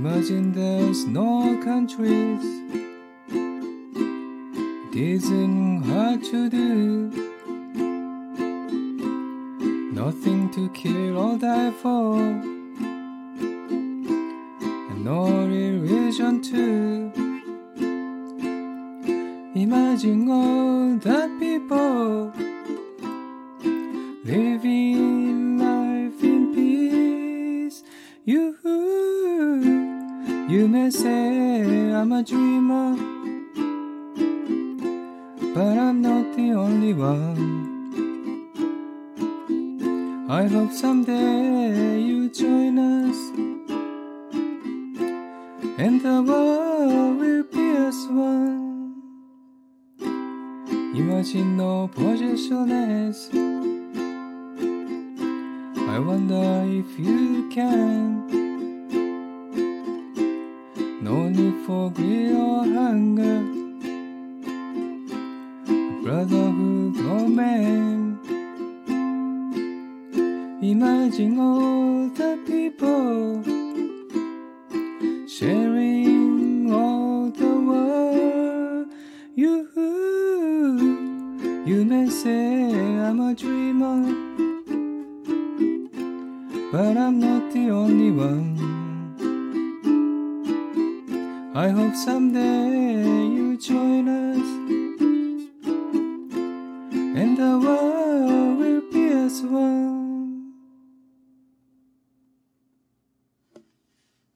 Imagine there's no countries. It isn't hard to do. Nothing to kill or die for. And no religion too. Imagine all the people you may say I'm a dreamer, but I'm not the only one. I hope someday you join us, and the world will be as one. Imagine no possessions. I wonder if you can. For greed or hunger. Brotherhood of man. Imagine all the people sharing all the world. You, you may say I'm a dreamer, but I'm not the only one. I hope someday you join us,